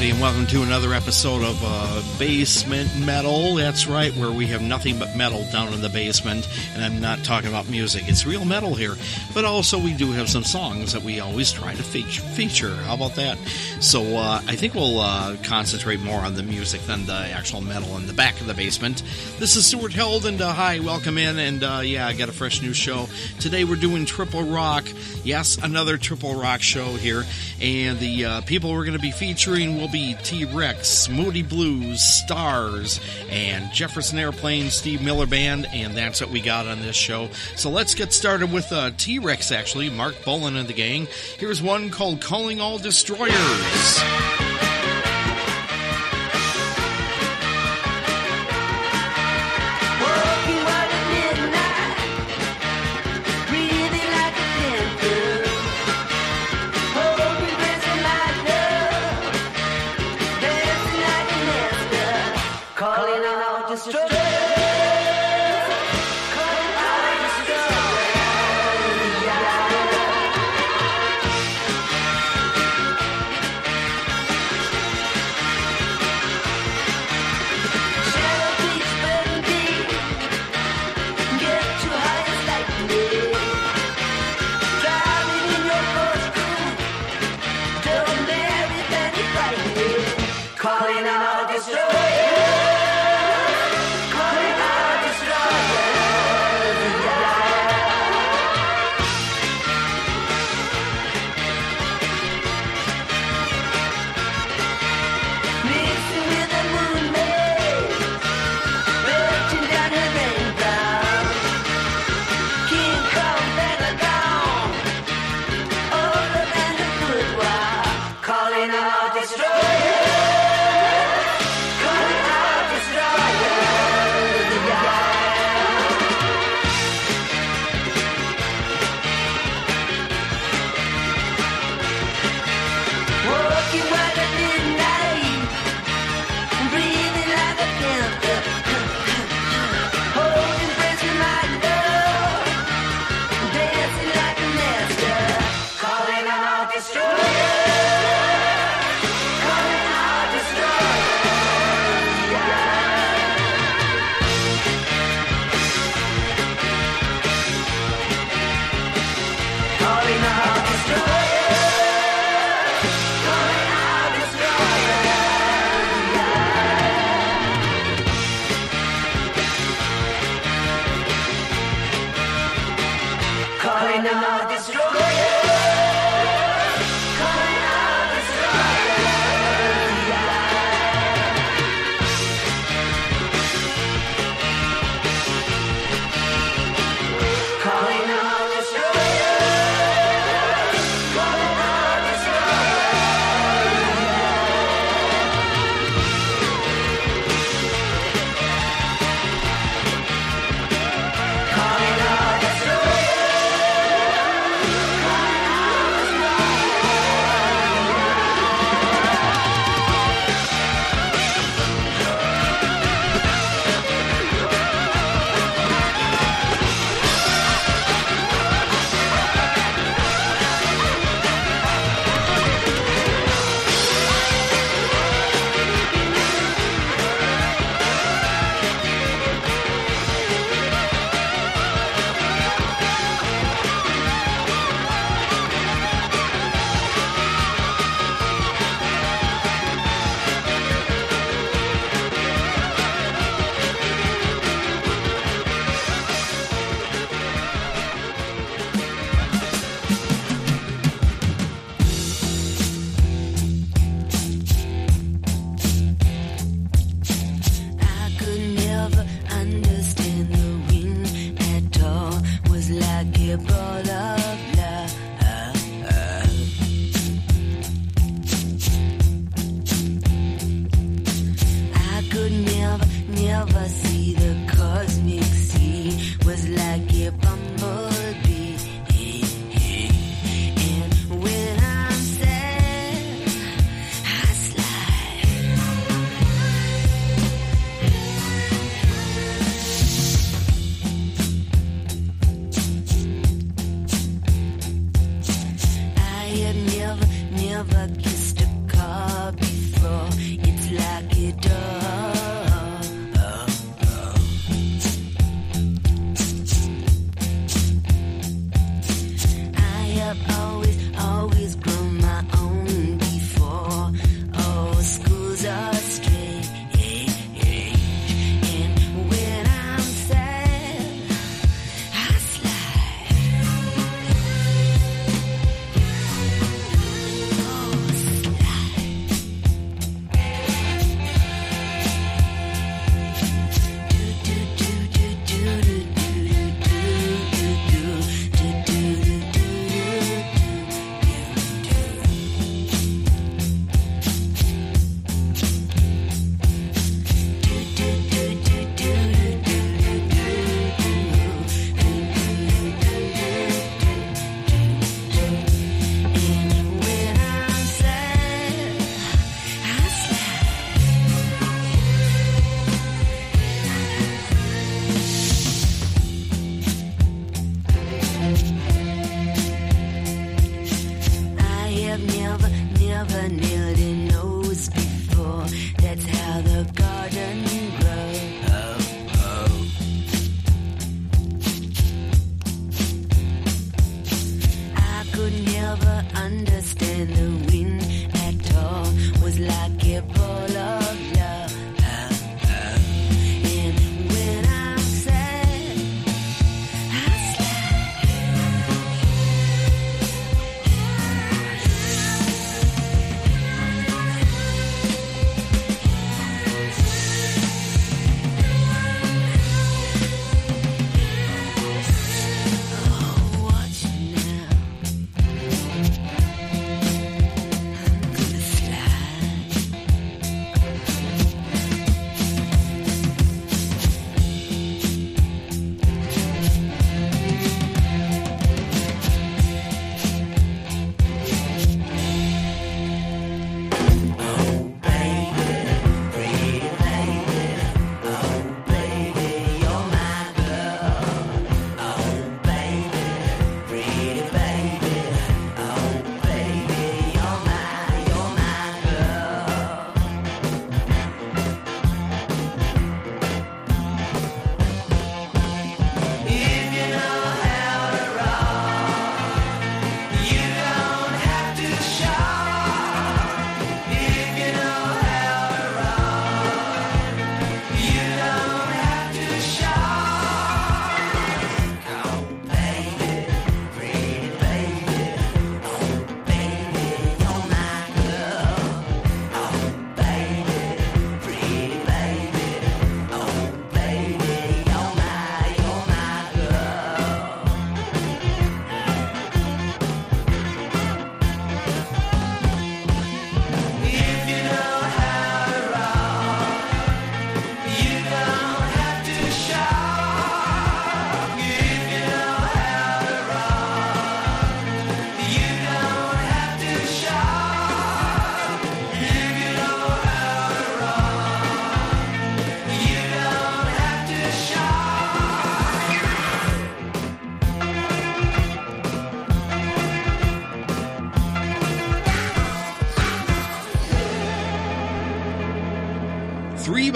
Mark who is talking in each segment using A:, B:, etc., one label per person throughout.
A: everybody, and welcome to another episode of uh, Basement Metal. That's right, where we have nothing but metal down in the basement, and I'm not talking about music. It's real metal here, but also we do have some songs that we always try to feature. How about that? So uh, I think we'll uh, concentrate more on the music than the actual metal in the back of the basement. This is Stuart Held, and uh, hi, welcome in, and uh, yeah, I got a fresh new show. Today we're doing Triple Rock. Yes, another Triple Rock show here, and the uh, people we're going to be featuring will be T Rex, Moody Blues, Starz, and Jefferson Airplane, Steve Miller Band, and that's what we got on this show. So let's get started with uh, T Rex, actually, Marc Bolan and the gang. Here's one called Calling All Destroyers.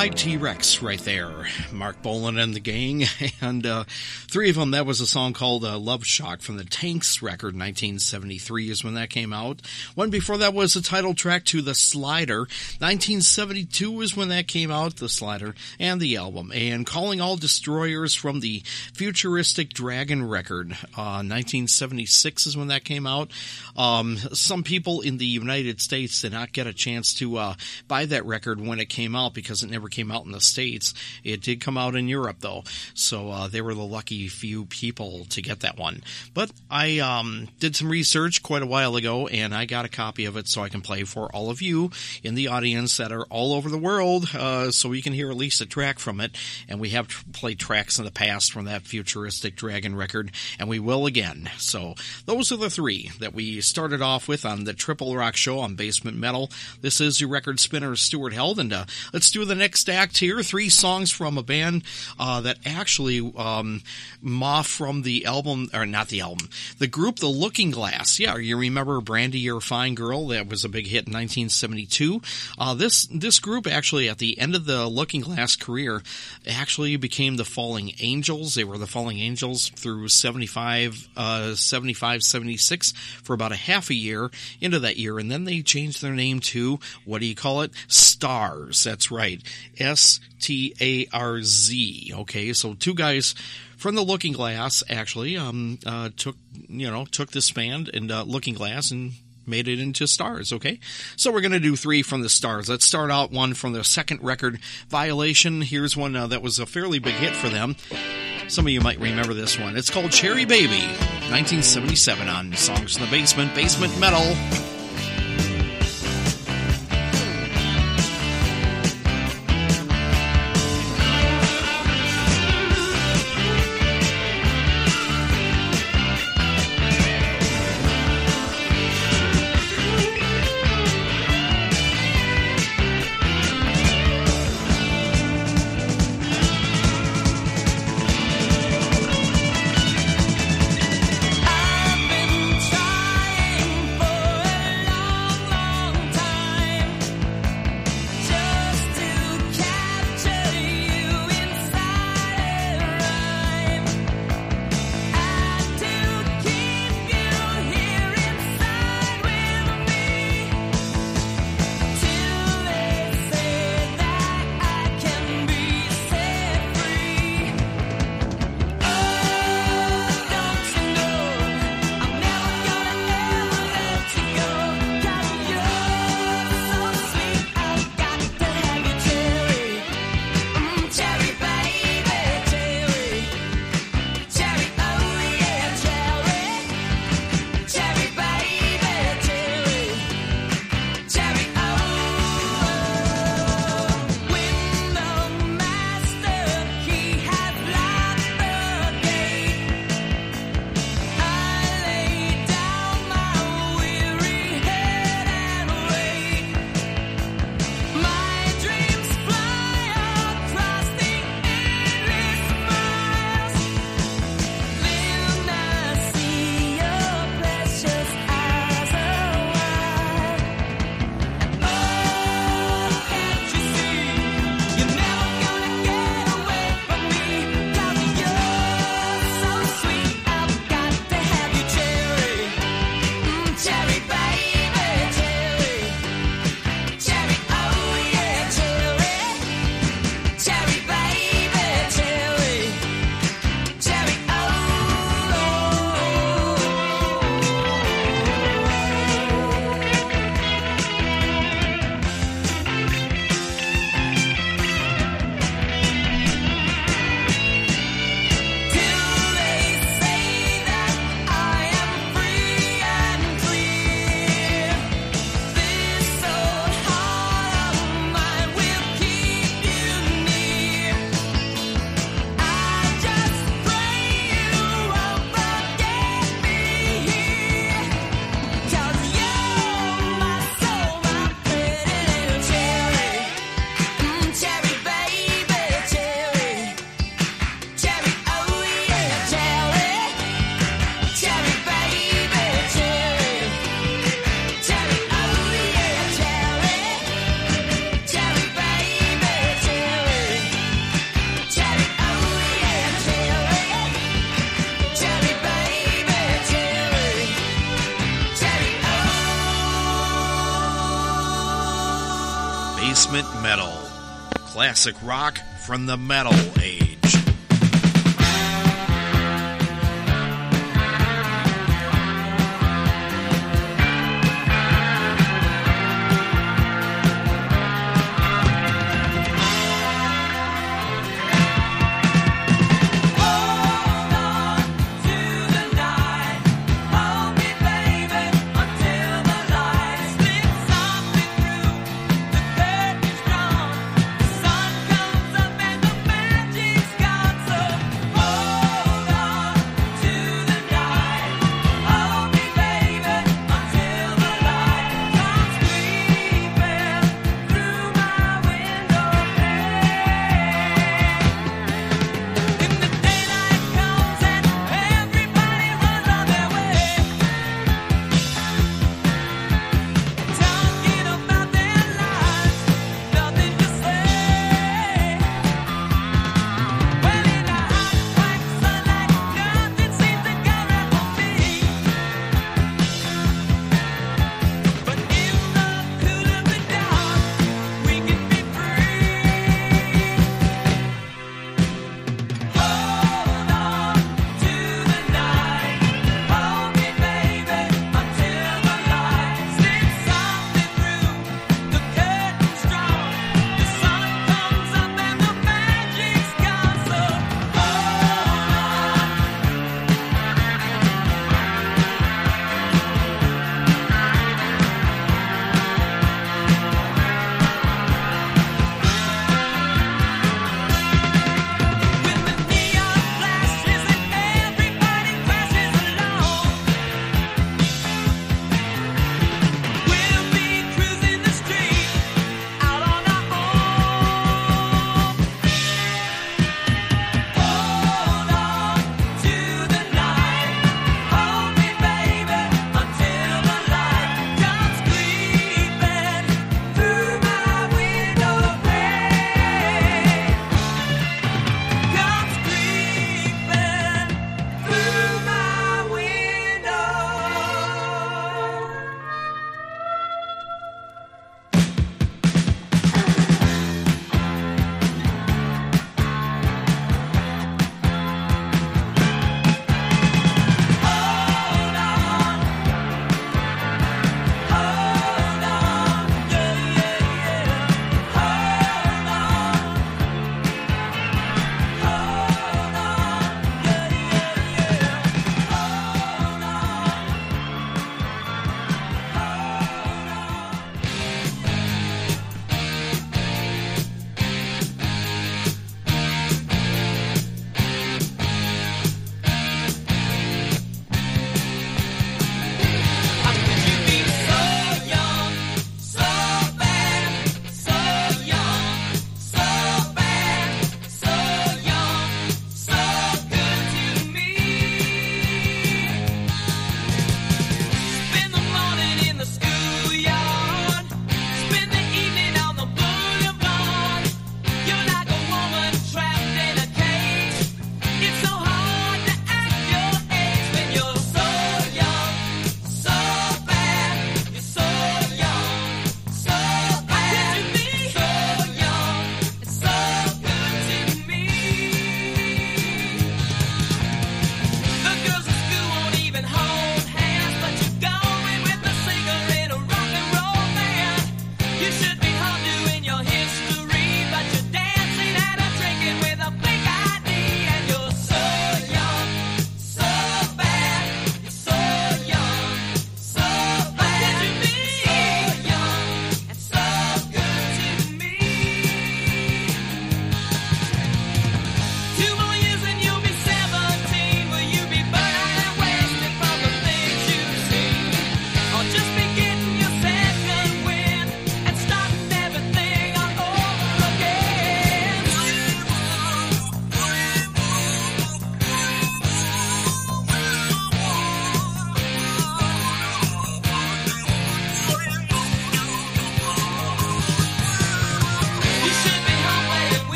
B: By T Rex right there. Marc Bolan and the gang. And uh, three of them, that was a song called uh, Love Shock from the Tanx record, 1973 is when that came out. One before that was the title track to The Slider. 1972 is when that came out, The Slider, and the album. And Calling All Destroyers from the Futuristic Dragon record. Uh, 1976 is when that came out. Um, some people in the United States did not get a chance to uh, buy that record when it came out because it never came out in the States. It did come out in Europe though, so uh, they were the lucky few people to get that one. But I um, did some research quite a while ago and I got a copy of it so I can play for all of you in the audience that are all over the world uh, so we can hear at least a track from it. And we have played tracks in the past from that futuristic Dragon record and we will again. So those are the three that we started off with on the Triple Rock Show on Basement Metal. This is your record spinner, Stuart Held, and uh, let's do the next act here. Three songs from a band uh, that actually um, moth from the album, or not the album, the group The Looking Glass. Yeah, you remember Brandy, You're a Fine Girl? That was a big hit in 1972. Uh, this this group actually, at the end of the Looking Glass career, actually became the Falling Angels. They were the Falling Angels through 75, uh, 75, 76 for about a half a year into that year, and then they changed their name to what do you call it? Starz. That's right. S T A R Z. Okay, so two guys from the Looking Glass actually um, uh, took you know took this band and uh, Looking Glass and made it into Starz okay? So we're going to do three from the Starz. Let's start out one from their second record violation. Here's one uh, that was a fairly big hit for them. Some of you might remember this one. It's called cherry baby 1977 on songs in the basement basement metal
A: Classic rock from the metal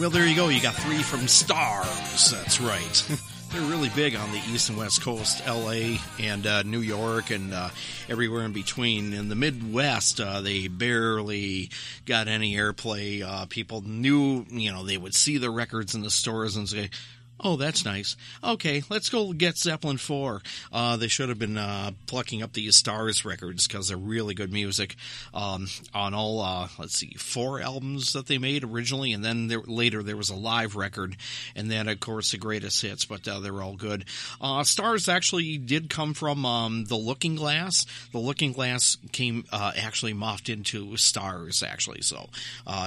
B: Well, there you go. You got three from Starz. That's right. They're really big on the East and West Coast, LA and uh, New York and uh, everywhere in between. In the Midwest, uh, they barely got any airplay. Uh, people knew, you know, they would see the records in the stores and say, Oh, that's nice. Okay, let's go get Zeppelin 4. Uh, they should have been uh, plucking up these Starz records because they're really good music um, on all, uh, let's see, four albums that they made originally, and then there, later there was a live record, and then, of course, the greatest hits, but uh, they're all good. Uh, Starz actually did come from um, The Looking Glass. The Looking Glass came uh, actually morphed into Starz, actually. So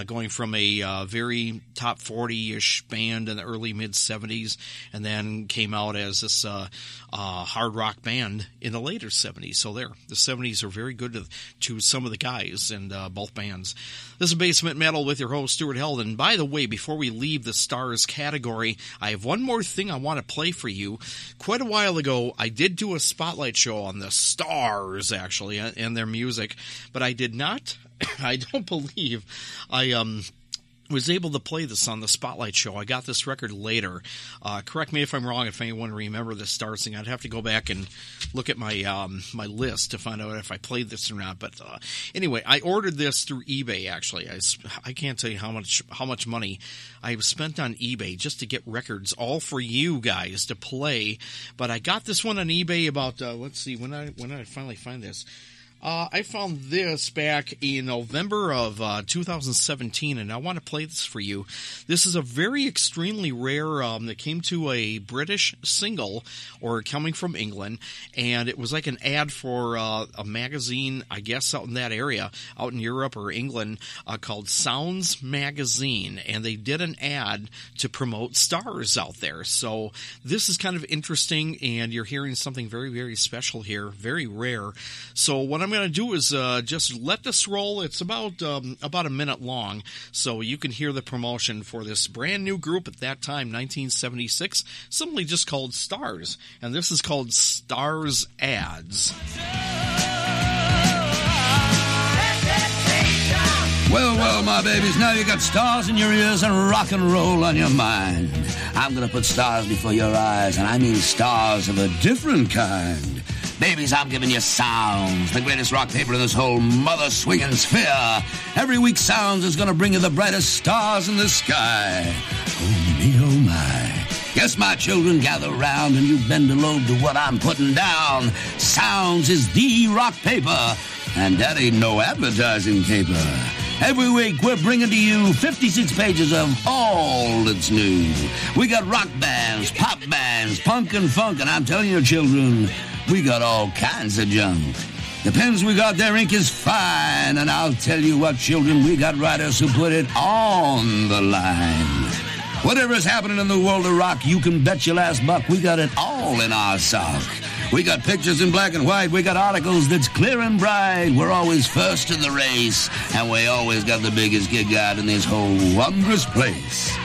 B: going from a very top 40 ish band in the early mid 70s 70s, and then came out as this uh, uh, hard rock band in the later 70s. So there, the 70s are very good to, to some of the guys in uh, both bands. This is Basement Metal with your host, Stuart Held. And by the way, before we leave the Starz category, I have one more thing I want to play for you. Quite a while ago, I did do a spotlight show on the Starz, actually, and their music, but I did not. I don't believe I um was able to play this on the Spotlight show. I got this record later. Uh, correct me if I'm wrong. If anyone remember the Starz thing, I'd have to go back and look at my um, my list to find out if I played this or not. But uh, anyway, I ordered this through eBay. Actually, I, I can't tell you how much how much money I've spent on eBay just to get records, all for you guys to play. But I got this one on eBay about uh, let's see when I when I finally find this. Uh, I found this back in November of uh, 2017, and I want to play this for you. This is a very extremely rare um, that came to a British single or coming from England, and it was like an ad for uh, a magazine, I guess, out in that area, out in Europe or England, uh, called Sounds Magazine, and they did an ad to promote Starz out there. So this is kind of interesting, and you're hearing something very, very special here, very rare. So what I'm going to do is uh, just let this roll. It's about um, about a minute long, so you can hear the promotion for this brand new group at that time, 1976, simply just called Starz, and this is called Stars Ads.
C: Well, well, my babies, now you got stars in your ears and rock and roll on your mind. I'm gonna put stars before your eyes, and I mean stars of a different kind. Babies, I'm giving you Sounds, the greatest rock paper in this whole mother swinging sphere. Every week, Sounds is going to bring you the brightest stars in the sky. Oh, me, oh, my. Yes, my children, gather round and you bend a load to what I'm putting down. Sounds is the rock paper, and that ain't no advertising paper. Every week, we're bringing to you 56 pages of all that's new. We got rock bands, pop bands, punk and funk, and I'm telling you, children, we got all kinds of junk. The pens we got their ink is fine, and I'll tell you what, children, we got writers who put it on the line. Whatever's happening in the world of rock, you can bet your last buck we got it all in our sock. We got pictures in black and white. We got articles that's clear and bright. We're always first in the race, and we always got the biggest gig guide in this whole wondrous place.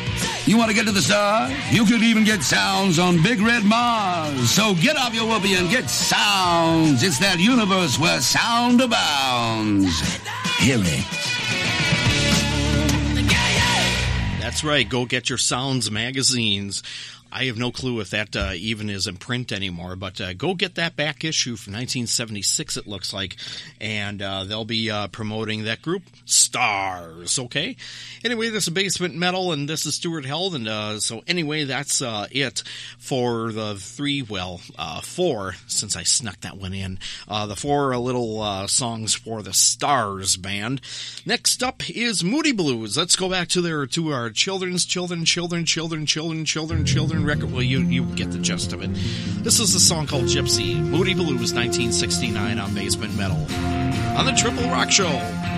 C: You want to get to the stars? You could even get sounds on Big Red Mars. So get off your whoopee and get sounds. It's that universe where sound abounds. Hear it.
B: That's right. Go get your Sounds magazines. I have no clue if that uh, even is in print anymore, but uh, go get that back issue from 1976, it looks like, and uh, they'll be uh, promoting that group, Starz, okay? Anyway, this is Basement Metal, and this is Stuart Held, and uh, so anyway, that's uh, it for the three, well, four, since I snuck that one in, the four little songs for the Starz band. Next up is Moody Blues. Let's go back to their to our children's children, children, children, children, children, children record. Well, you you get the gist of it. This is a song called Gypsy, Moody Blues, 1969 on Basement Metal, on the Triple Rock Show.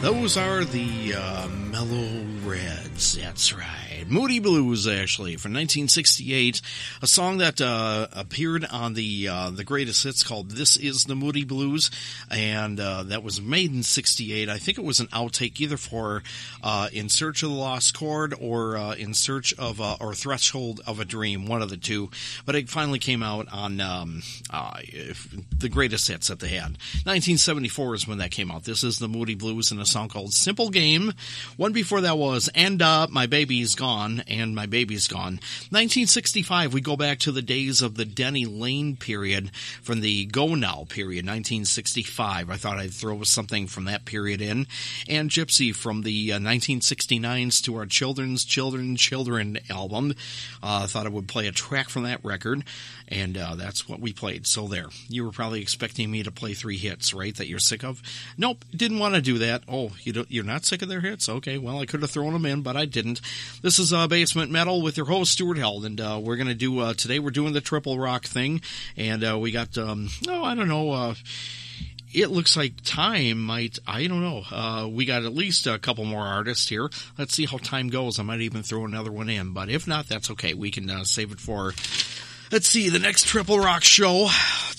B: Those are the uh, Mellow Reds. That's right. Moody Blues, actually, from 1968. A song that uh, appeared on the uh, the greatest hits called This Is the Moody Blues. And uh, that was made in 68. I think it was an outtake either for uh, In Search of the Lost Chord or uh, In Search of, or Threshold of a Dream, one of the two. But it finally came out on um, the greatest hits that they had. 1974 is when that came out. This is the Moody Blues and a song called Simple Game. One before that was And uh, My Baby's Gone, and My Baby's Gone. 1965, we go back to the days of the Denny Laine period from the Go Now period, 1965. I thought I'd throw something from that period in. And Gypsy from the uh, 1969s to our Children's Children Children album. Uh, I thought I would play a track from that record, and uh, that's what we played. So there. You were probably expecting me to play three hits, right, that you're sick of? Nope, didn't want to do that. Oh, you you're not sick of their hits? Okay, well, I could have thrown them in, but I didn't. This is uh, Basement Metal with your host, Stuart Held, and uh, we're to do, uh, today we're doing the triple rock thing, and uh, we got, um, oh, I don't know, uh, it looks like time might i don't know uh, we got at least a couple more artists here let's see how time goes i might even throw another one in but if not that's okay we can uh, save it for Let's see, the next Triple Rock show.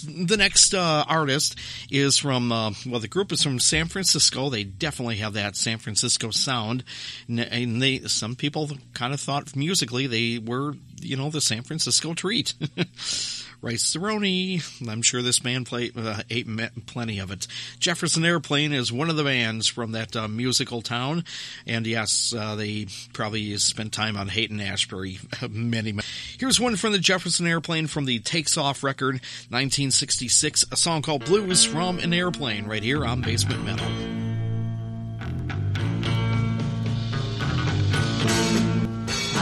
B: The next uh, artist is from, uh, well, the group is from San Francisco. They definitely have that San Francisco sound. And they, some people kind of thought musically they were, you know, the San Francisco treat. Rice-A-Roni. I'm sure this man played uh, ate plenty of it. Jefferson Airplane is one of the bands from that uh, musical town, and yes, uh, they probably spent time on Haight-Ashbury many, many. Here's one from the Jefferson Airplane from the Takes Off record, 1966, a song called Blues from an Airplane, right here on Basement Metal.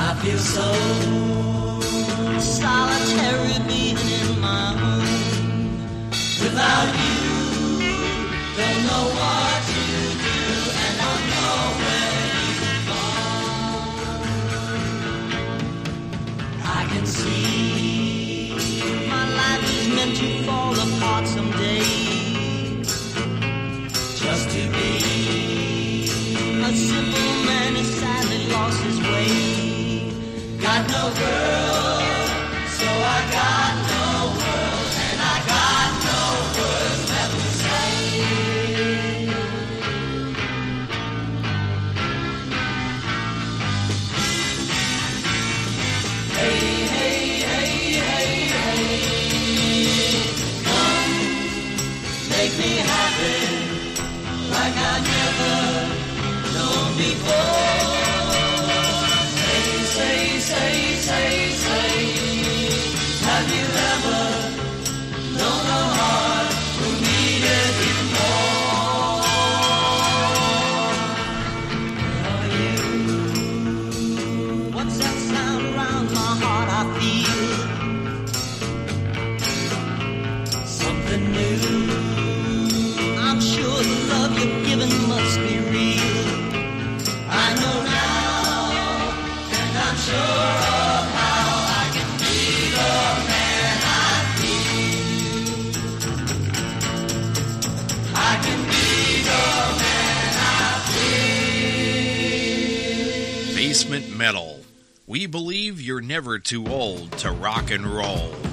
D: I feel so solitary being. Without you, don't know what
B: Metal. We believe you're never too old to rock and roll.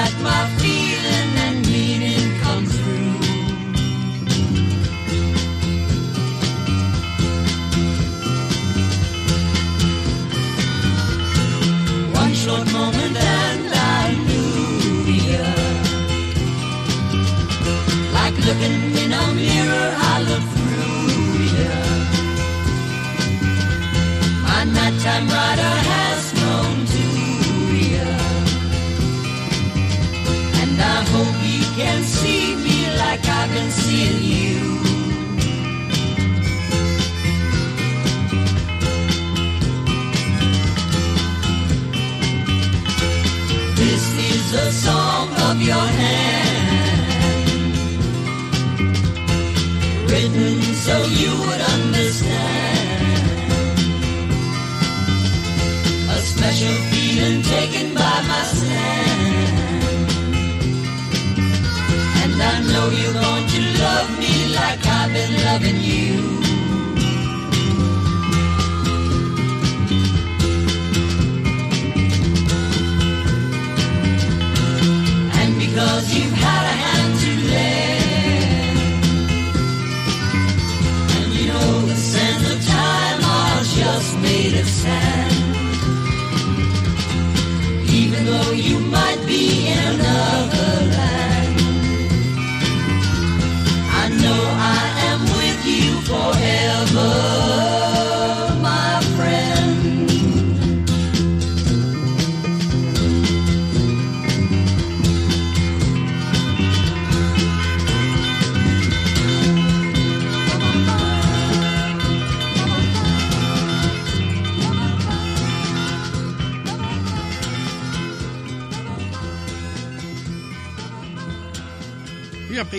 D: that my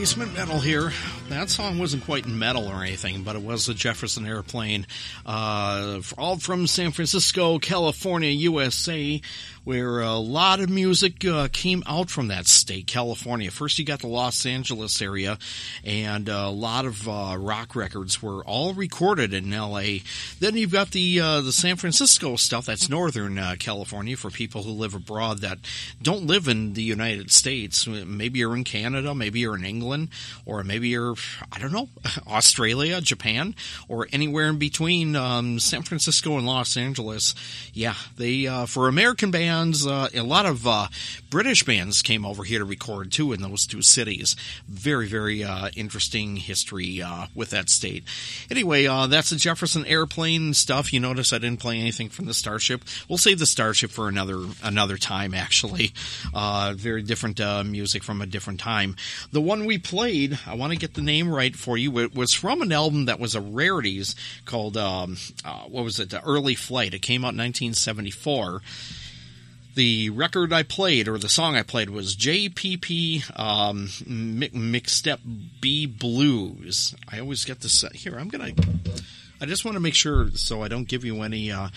B: basement metal here. That song wasn't quite metal or anything, but it was the Jefferson Airplane, uh, all from San Francisco, California, USA, where a lot of music uh, came out from that state, California. First, you got the Los Angeles area, and a lot of uh, rock records were all recorded in L.A. Then you've got the uh, the San Francisco stuff. That's Northern uh, California for people who live abroad that don't live in the United States. Maybe you're in Canada, maybe you're in England, or maybe you're I don't know Australia, Japan, or anywhere in between um, San Francisco and Los Angeles. Yeah, they uh, for American bands, uh, a lot of uh, British bands came over here to record too in those two cities. Very very uh, interesting history uh, with that state. Anyway, uh, that's the Jefferson Airplane stuff. You notice I didn't play anything from the Starship. We'll save the Starship for another another time. Actually, very different music from a different time. The one we played, I want to get the name right for you. It was from an album that was a rarities called um, uh, what was it? The Early Flight. It came out in 1974 the record I played or the song I played was JPP um, Mi- McStep B Blues. I always get this here. I'm gonna. I just want to make sure so I don't give you any uh,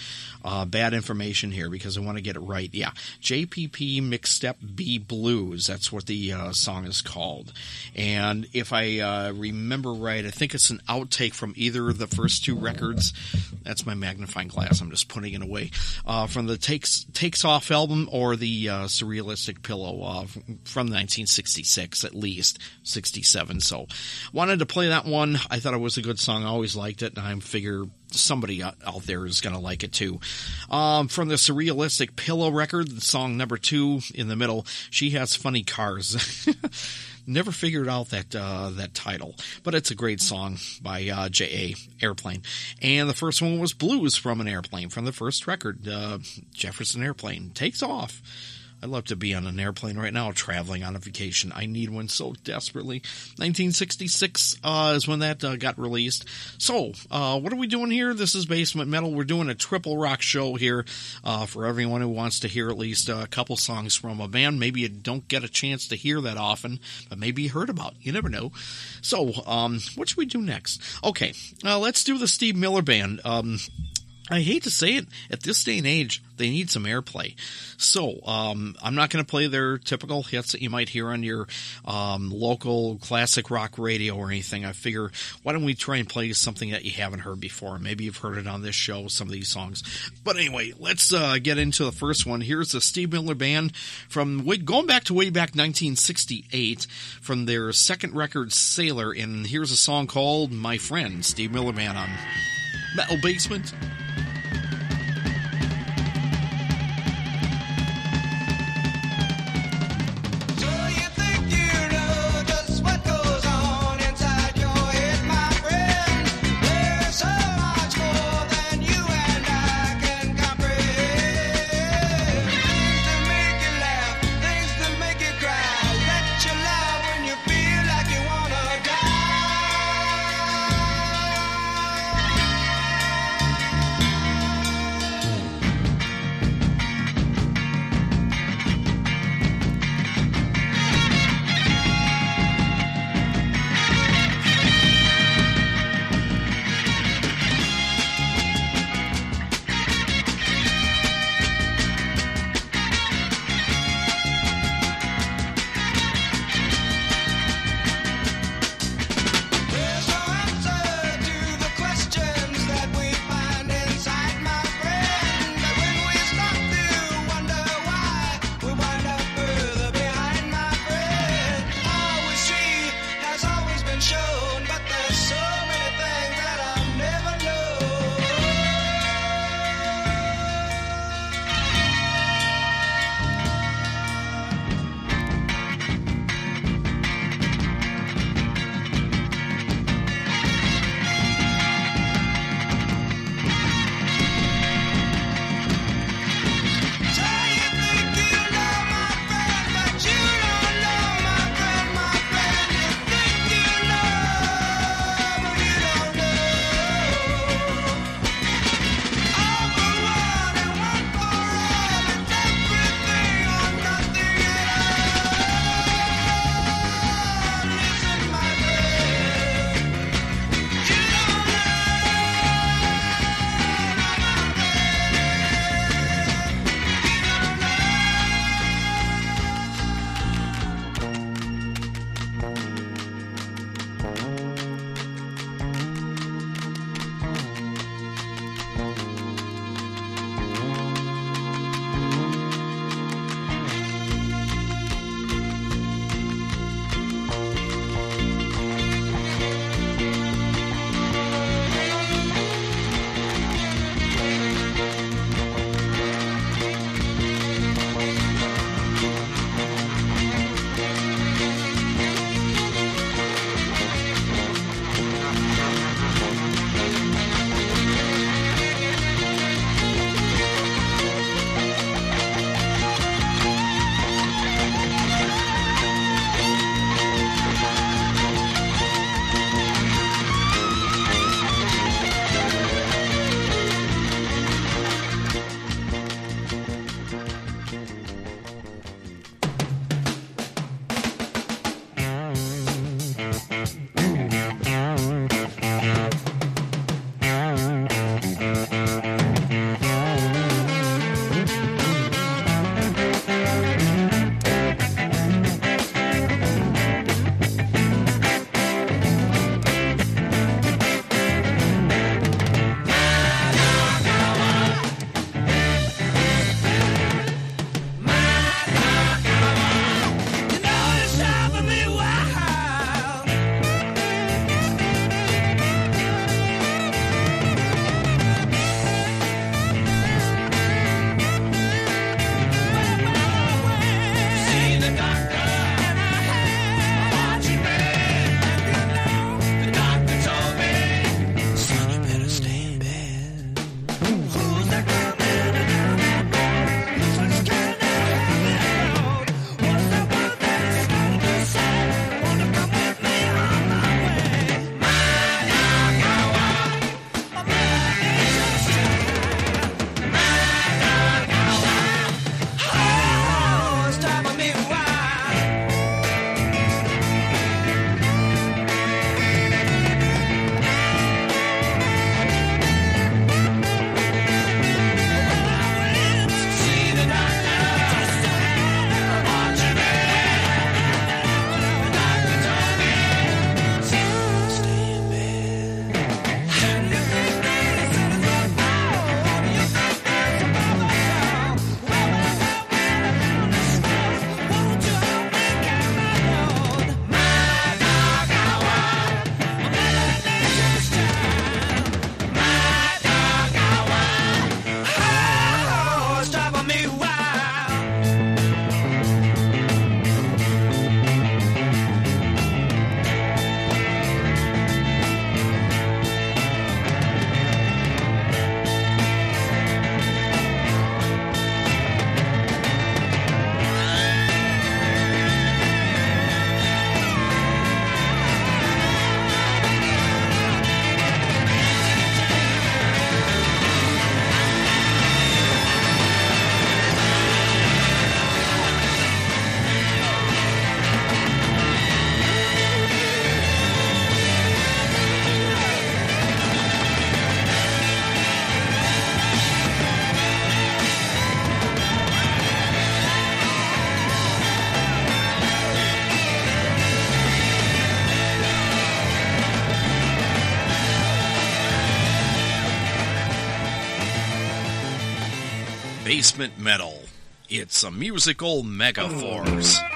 B: uh, bad information here because I want to get it right. Yeah, JPP McStep B Blues. That's what the uh, song is called. And if I uh, remember right, I think it's an outtake from either of the first two records. That's my magnifying glass. I'm just putting it away uh, from the Takes Takes Off album or the uh, Surrealistic Pillow from 1966 at least 67. So wanted to play that one. I thought it was a good song. I always liked it, and I figure somebody out there is going to like it too. Um, from the Surrealistic Pillow record, the song number two in the middle, she has funny cars. Never figured out that uh, that title, but it's a great song by uh, J.A. Airplane. And the first one was Blues from an Airplane from the first record, uh, Jefferson Airplane takes off. I'd love to be on an airplane right now, traveling on a vacation. I need one so desperately. 1966 uh, is when that uh, got released. So, uh, what are we doing here? This is Basement Metal. We're doing a triple rock show here uh, for everyone who wants to hear at least a couple songs from a band. Maybe you don't get a chance to hear that often, but maybe you heard about. You never know. So, um, what should we do next? Okay, uh, let's do the Steve Miller Band. Um, I hate to say it, at this day and age, they need some airplay. So, um, I'm not going to play their typical hits that you might hear on your um, local classic rock radio or anything. I figure, why don't we try and play something that you haven't heard before? Maybe you've heard it on this show, some of these songs. But anyway, let's uh, get into the first one. Here's the Steve Miller Band from way, going back to way back 1968 from their second record, Sailor. And here's a song called My Friend, Steve Miller Band on Metal Basement.
E: Bye.
B: Basement Metal. It's a musical megaforce.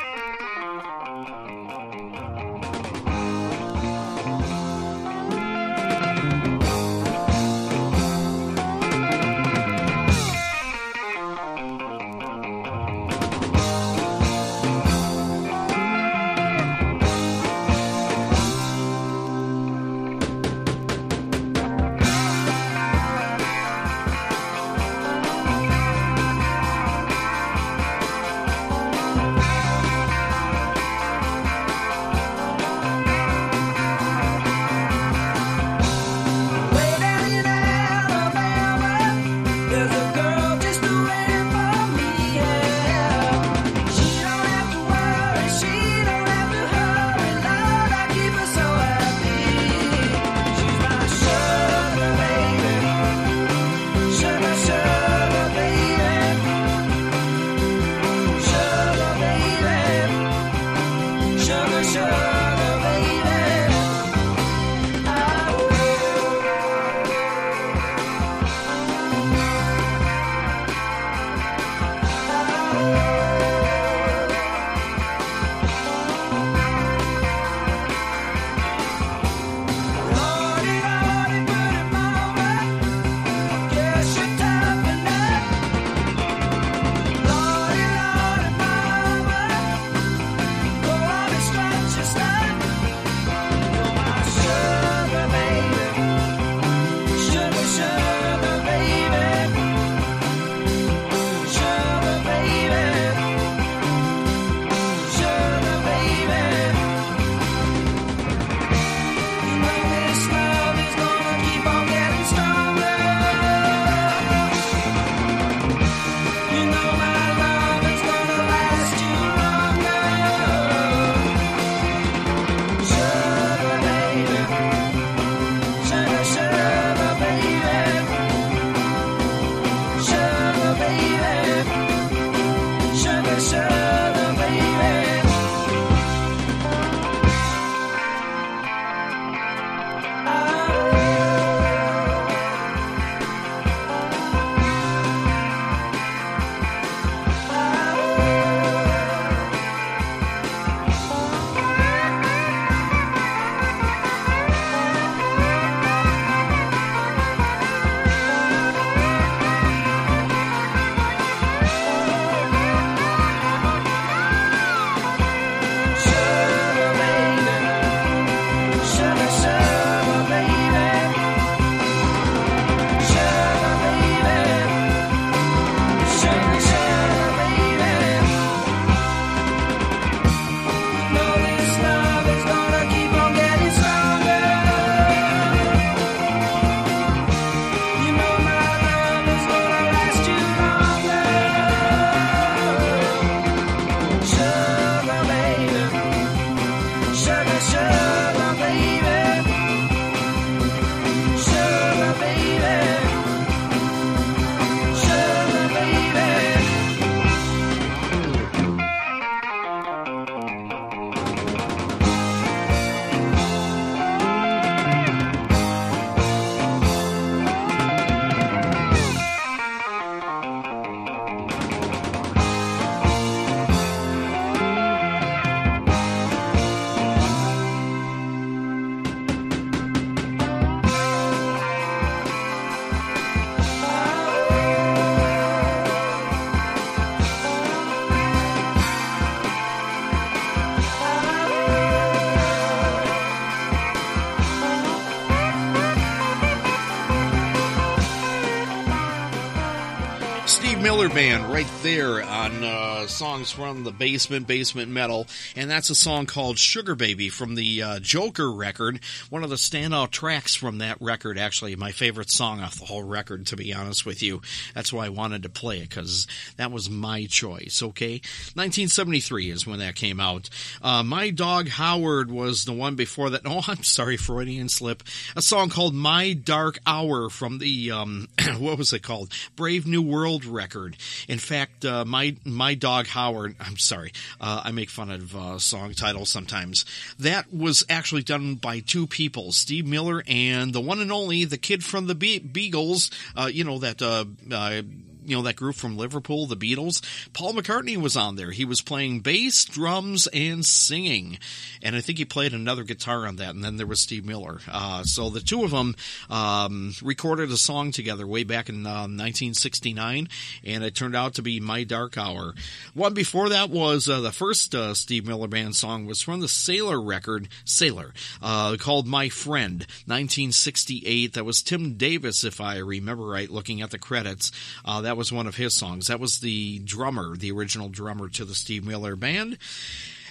B: There uh, on uh, songs from the Basement, Basement Metal. And that's a song called Sugar Baby from the uh, Joker record. One of the standout tracks from that record, actually, my favorite song off the whole record, to be honest with you. That's why I wanted to play it, because that was my choice, okay? 1973 is when that came out. Uh, my Dog Howard was the one before that. Oh, I'm sorry, Freudian slip. A song called My Dark Hour from the, um, what was it called? Brave New World record. In fact, uh, my my dog Howard. I'm sorry, uh, I make fun of uh, song titles sometimes. That was actually done by two people, Steve Miller and the one and only the kid from the Be- Beagles. Uh, you know that uh, uh, you know that group from Liverpool, the Beatles. Paul McCartney was on there. He was playing bass, drums, and singing, and I think he played another guitar on that. And then there was Steve Miller. Uh, so the two of them um, recorded a song together way back in uh, 1969, and it turned out to be "My Dark Hour." One before that was uh, the first uh, Steve Miller Band song was from the Sailor record, Sailor, uh, called "My Friend," 1968. That was Tim Davis, if I remember right, looking at the credits. Uh, that was one of his songs. That was the drummer, the original drummer to the Steve Miller Band.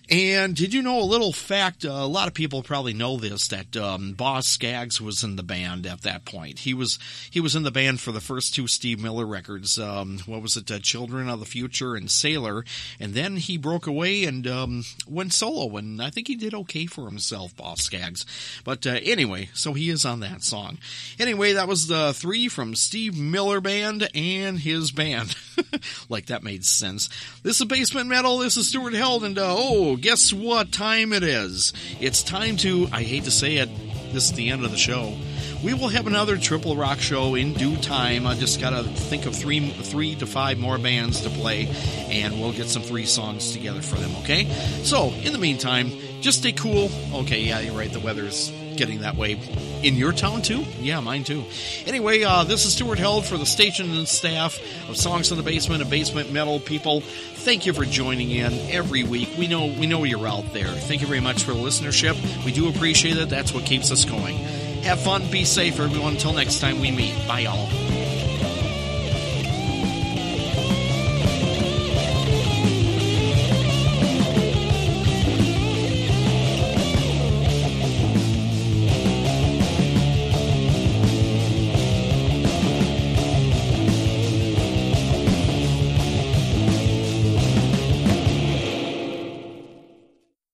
B: And did you know a little fact? Uh, a lot of people probably know this that um, Boz Scaggs was in the band at that point. He was he was in the band for the first two Steve Miller records. Um, what was it? Uh, Children of the Future and Sailor. And then he broke away and um, went solo. And I think he did okay for himself, Boz Scaggs. But uh, anyway, so he is on that song. Anyway, that was the three from Steve Miller Band and his band. like that made sense. This is Basement Metal. This is Stuart Held, and uh, oh guess what time it is? It's time to, I hate to say it, this is the end of the show. We will have another Triple Rock show in due time. I just got to think of three, three to five more bands to play, and we'll get some three songs together for them, okay? So, in the meantime, just stay cool. Okay, yeah, you're right, the weather's getting that way. In your town, too? Yeah, mine, too. Anyway, uh, this is Stuart Held for the station and staff of Songs in the Basement and Basement Metal people. Thank you for joining in every week. We know we know you're out there. Thank you very much for the listenership. We do appreciate it. That's what keeps us going. Have fun, be safe, everyone. Until next time we meet. Bye, y'all.